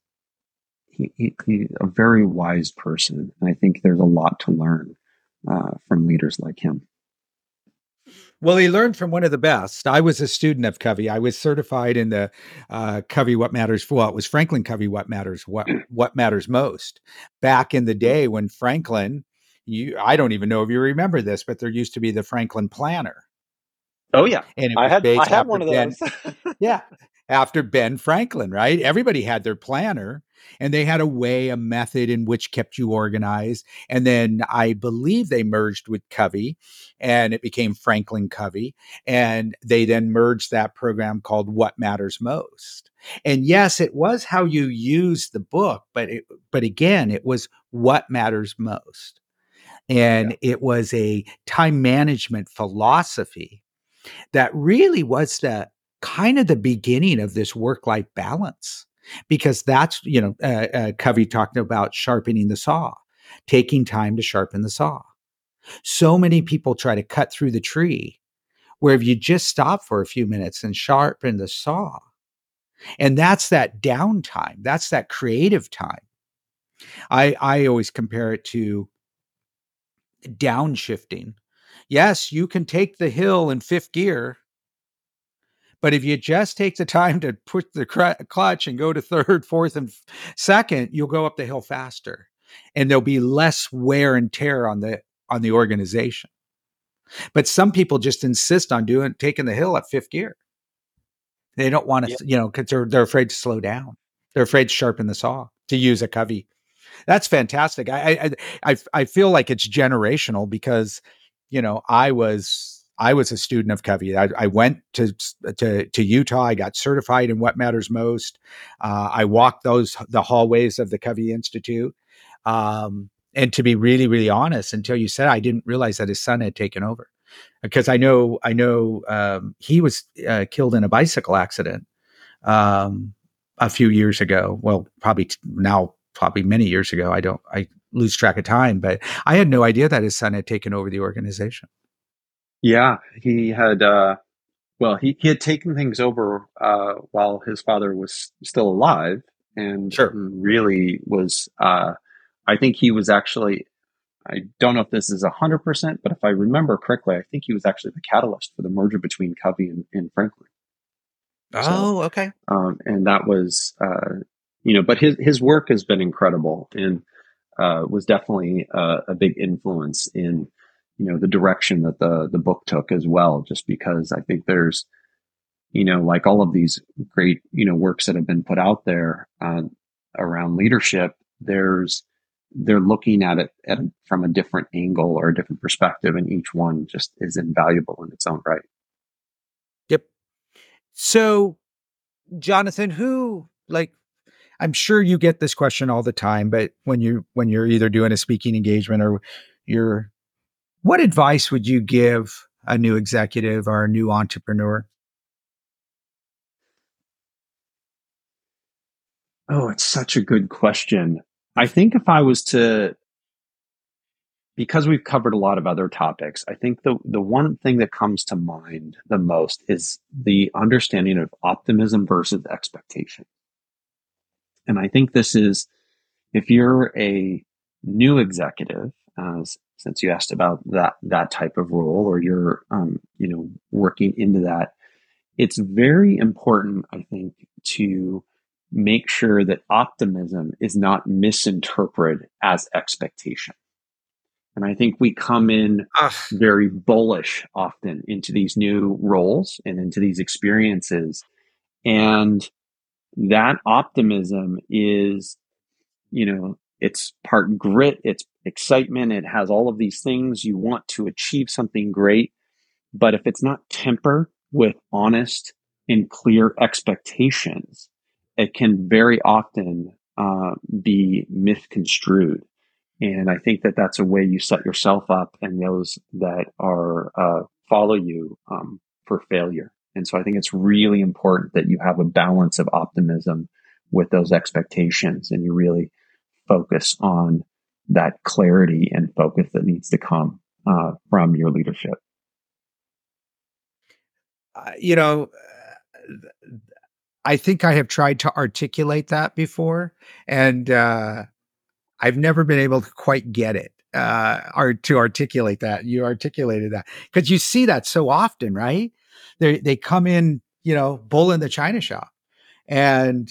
he, he, he's a very wise person, and I think there's a lot to learn uh, from leaders like him. Well, he learned from one of the best. I was a student of Covey. I was certified in the uh, Covey What Matters. Well, it was Franklin Covey What Matters. What What Matters Most. Back in the day when Franklin, you I don't even know if you remember this, but there used to be the Franklin Planner. Oh yeah, and I had I had one of those. yeah, after Ben Franklin, right? Everybody had their planner and they had a way, a method in which kept you organized. And then I believe they merged with Covey and it became Franklin Covey. And they then merged that program called What Matters Most. And yes, it was how you use the book, but it, but again, it was what matters most. And yeah. it was a time management philosophy that really was the kind of the beginning of this work life balance because that's you know uh, uh, covey talked about sharpening the saw taking time to sharpen the saw. So many people try to cut through the tree where if you just stop for a few minutes and sharpen the saw and that's that downtime that's that creative time. I i always compare it to downshifting. Yes you can take the hill in fifth gear but if you just take the time to push the clutch and go to third, fourth, and second, you'll go up the hill faster, and there'll be less wear and tear on the on the organization. But some people just insist on doing taking the hill at fifth gear. They don't want to, yep. you know, because they're they're afraid to slow down. They're afraid to sharpen the saw. To use a covey, that's fantastic. I I I, I feel like it's generational because, you know, I was I was a student of Covey. I, I went to, to, to Utah. I got certified in what matters most. Uh, I walked those the hallways of the Covey Institute. Um, and to be really, really honest, until you said, I didn't realize that his son had taken over because I know I know um, he was uh, killed in a bicycle accident um, a few years ago. Well, probably t- now, probably many years ago. I don't. I lose track of time, but I had no idea that his son had taken over the organization. Yeah, he had. Uh, well, he, he had taken things over uh, while his father was still alive, and sure. really was. Uh, I think he was actually. I don't know if this is hundred percent, but if I remember correctly, I think he was actually the catalyst for the merger between Covey and, and Franklin. Oh, okay. Um, and that was, uh, you know, but his his work has been incredible and uh, was definitely a big influence in, you know, the direction that the the book took as well. Just because I think there's, you know, like all of these great, you know, works that have been put out there uh, around leadership, there's they're looking at it at, from a different angle or a different perspective, and each one just is invaluable in its own right. Yep. So, Jonathan, who like I'm sure you get this question all the time, but when you when you're either doing a speaking engagement or you're what advice would you give a new executive or a new entrepreneur? Oh, it's such a good question. I think if I was to, because we've covered a lot of other topics, I think the, the one thing that comes to mind the most is the understanding of optimism versus expectation. And I think this is, if you're a new executive, as since you asked about that that type of role, or you're, um, you know, working into that, it's very important, I think, to make sure that optimism is not misinterpreted as expectation. And I think we come in Ugh. very bullish often into these new roles and into these experiences. And that optimism is, you know, it's part grit, it's excitement, it has all of these things. You want to achieve something great. But if it's not tempered with honest and clear expectations, it can very often uh, be misconstrued. And I think that that's a way you set yourself up and those that are uh, follow you um, for failure. And so I think it's really important that you have a balance of optimism with those expectations and you really focus on that clarity and focus that needs to come uh, from your leadership. Uh, you know, I think I have tried to articulate that before, and uh, I've never been able to quite get it uh, or to articulate that. You articulated that because you see that so often, right? They they come in, you know, bull in the china shop, and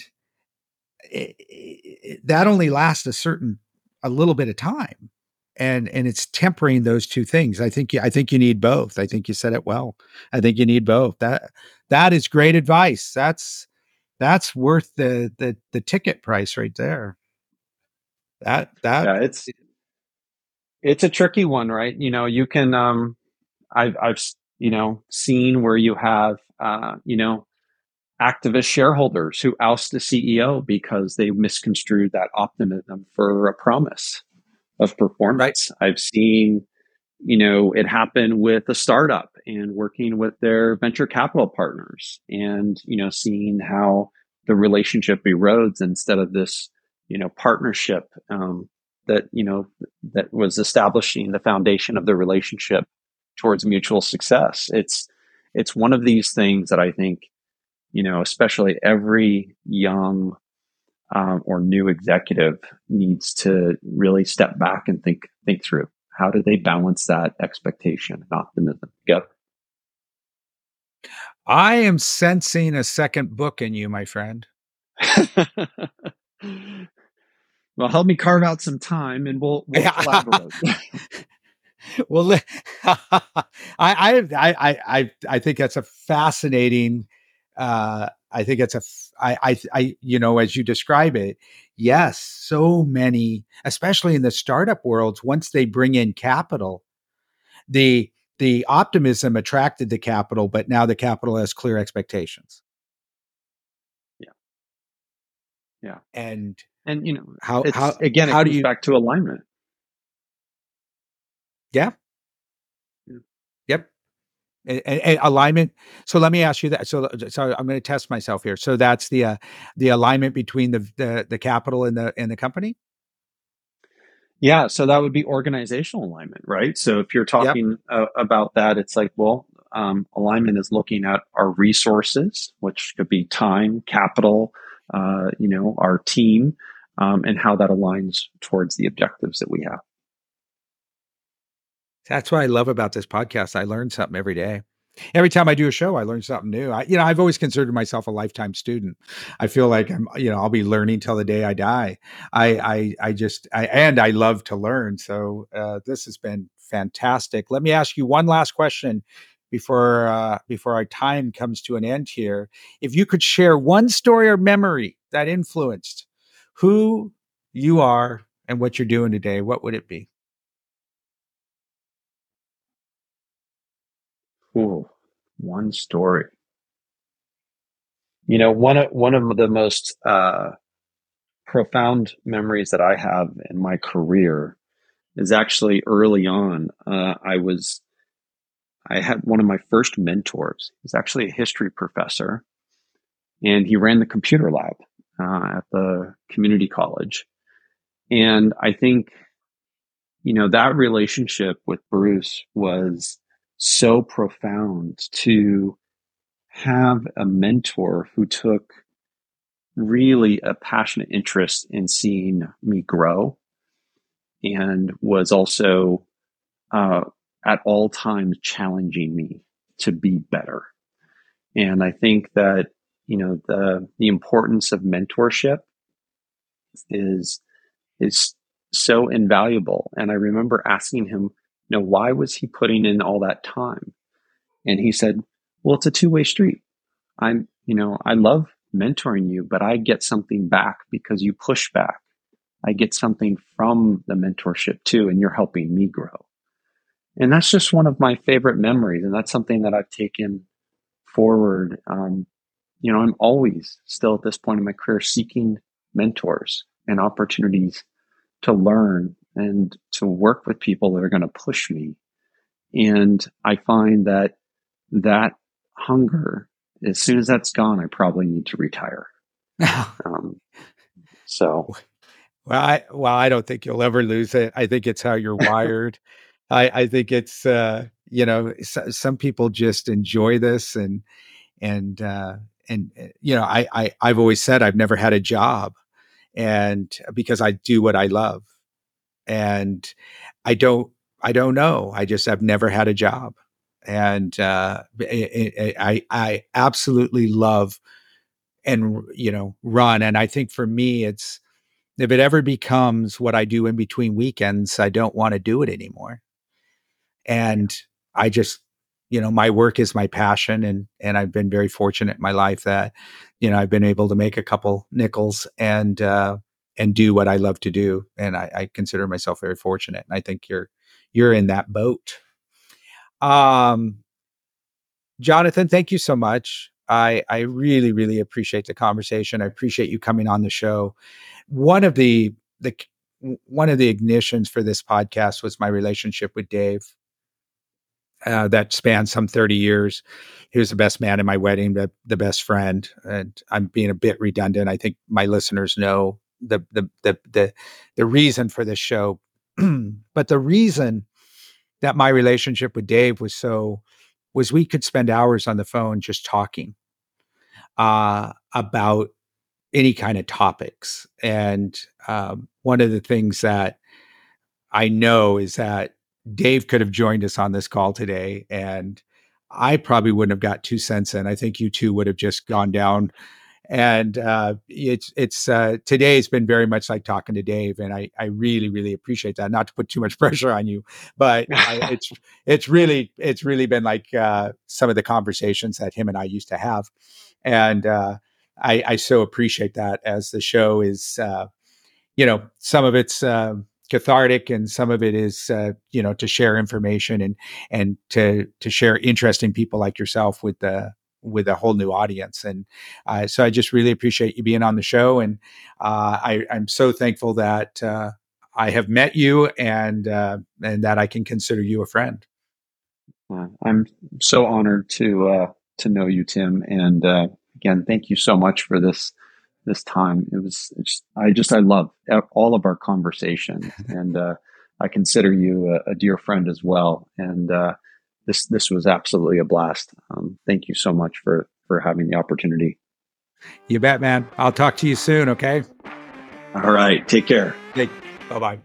it, that only lasts a certain a little bit of time, and and it's tempering those two things. I think you, I think you need both. I think you said it well. I think you need both. That that is great advice. That's that's worth the the the ticket price right there. That that yeah, it's it's a tricky one, right? You know, you can um I've I've you know seen where you have uh you know activist shareholders who oust the CEO because they misconstrued that optimism for a promise of performance. Right. I've seen you know, it happened with a startup and working with their venture capital partners and, you know, seeing how the relationship erodes instead of this, you know, partnership, um, that, you know, that was establishing the foundation of the relationship towards mutual success. It's, it's one of these things that I think, you know, especially every young um, or new executive needs to really step back and think think through. How do they balance that expectation and optimism together? I am sensing a second book in you, my friend. well, help me carve out some time and we'll, we'll collaborate. well, I, I, I, I, I think that's a fascinating, uh, I think it's a, I, I, I, you know, as you describe it, yes, so many, especially in the startup worlds, once they bring in capital, the the optimism attracted the capital, but now the capital has clear expectations. Yeah, yeah, and and you know how how again how do you back to alignment? Yeah. yeah. And, and, alignment. So let me ask you that. So, so I'm going to test myself here. So that's the uh, the alignment between the, the the capital and the and the company. Yeah, so that would be organizational alignment, right? So if you're talking yep. uh, about that, it's like, well, um, alignment is looking at our resources, which could be time, capital, uh, you know, our team, um, and how that aligns towards the objectives that we have. That's what I love about this podcast. I learn something every day. every time I do a show, I learn something new. I, you know, I've always considered myself a lifetime student. I feel like I'm, you know, I'll be learning till the day I die. I, I, I just, I, and I love to learn. So uh, this has been fantastic. Let me ask you one last question before uh, before our time comes to an end here. If you could share one story or memory that influenced who you are and what you're doing today, what would it be? Ooh, one story. You know, one of one of the most uh, profound memories that I have in my career is actually early on. Uh, I was I had one of my first mentors. He's actually a history professor, and he ran the computer lab uh, at the community college. And I think, you know, that relationship with Bruce was so profound to have a mentor who took really a passionate interest in seeing me grow and was also uh, at all times challenging me to be better. And I think that, you know, the, the importance of mentorship is, is so invaluable. And I remember asking him, you know, why was he putting in all that time? And he said, well, it's a two way street. I'm, you know, I love mentoring you, but I get something back because you push back. I get something from the mentorship too, and you're helping me grow. And that's just one of my favorite memories. And that's something that I've taken forward. Um, you know, I'm always still at this point in my career seeking mentors and opportunities to learn and to work with people that are going to push me. And I find that that hunger, as soon as that's gone, I probably need to retire. um, so. Well, I well, I don't think you'll ever lose it. I think it's how you're wired. I, I think it's uh, you know so, some people just enjoy this and and uh, and uh, you know I, I I've always said I've never had a job and because I do what I love and I don't I don't know I just I've never had a job and uh, I, I I absolutely love and you know run and I think for me it's if it ever becomes what I do in between weekends I don't want to do it anymore. And I just, you know, my work is my passion and and I've been very fortunate in my life that, you know, I've been able to make a couple nickels and uh and do what I love to do. And I, I consider myself very fortunate. And I think you're you're in that boat. Um Jonathan, thank you so much. I I really really appreciate the conversation. I appreciate you coming on the show. One of the the one of the ignitions for this podcast was my relationship with Dave uh, that spanned some 30 years. He was the best man in my wedding, the, the best friend. And I'm being a bit redundant. I think my listeners know the the the the, the reason for this show. but the reason that my relationship with Dave was so was we could spend hours on the phone just talking uh, about any kind of topics. And um, one of the things that I know is that Dave could have joined us on this call today, and I probably wouldn't have got two cents in. I think you two would have just gone down. And uh, it's it's uh, today has been very much like talking to Dave, and I I really really appreciate that. Not to put too much pressure on you, but I, it's it's really it's really been like uh, some of the conversations that him and I used to have, and uh, I I so appreciate that as the show is, uh, you know, some of it's um, cathartic and some of it is uh, you know to share information and and to to share interesting people like yourself with the with a whole new audience and uh, so i just really appreciate you being on the show and uh, I, i'm so thankful that uh, i have met you and uh, and that i can consider you a friend i'm so honored to uh, to know you tim and again thank you so much for this this time. It was, I just, I love all of our conversation and, uh, I consider you a, a, dear friend as well. And, uh, this, this was absolutely a blast. Um, thank you so much for, for having the opportunity. You bet, man. I'll talk to you soon. Okay. All right. Take care. Bye bye.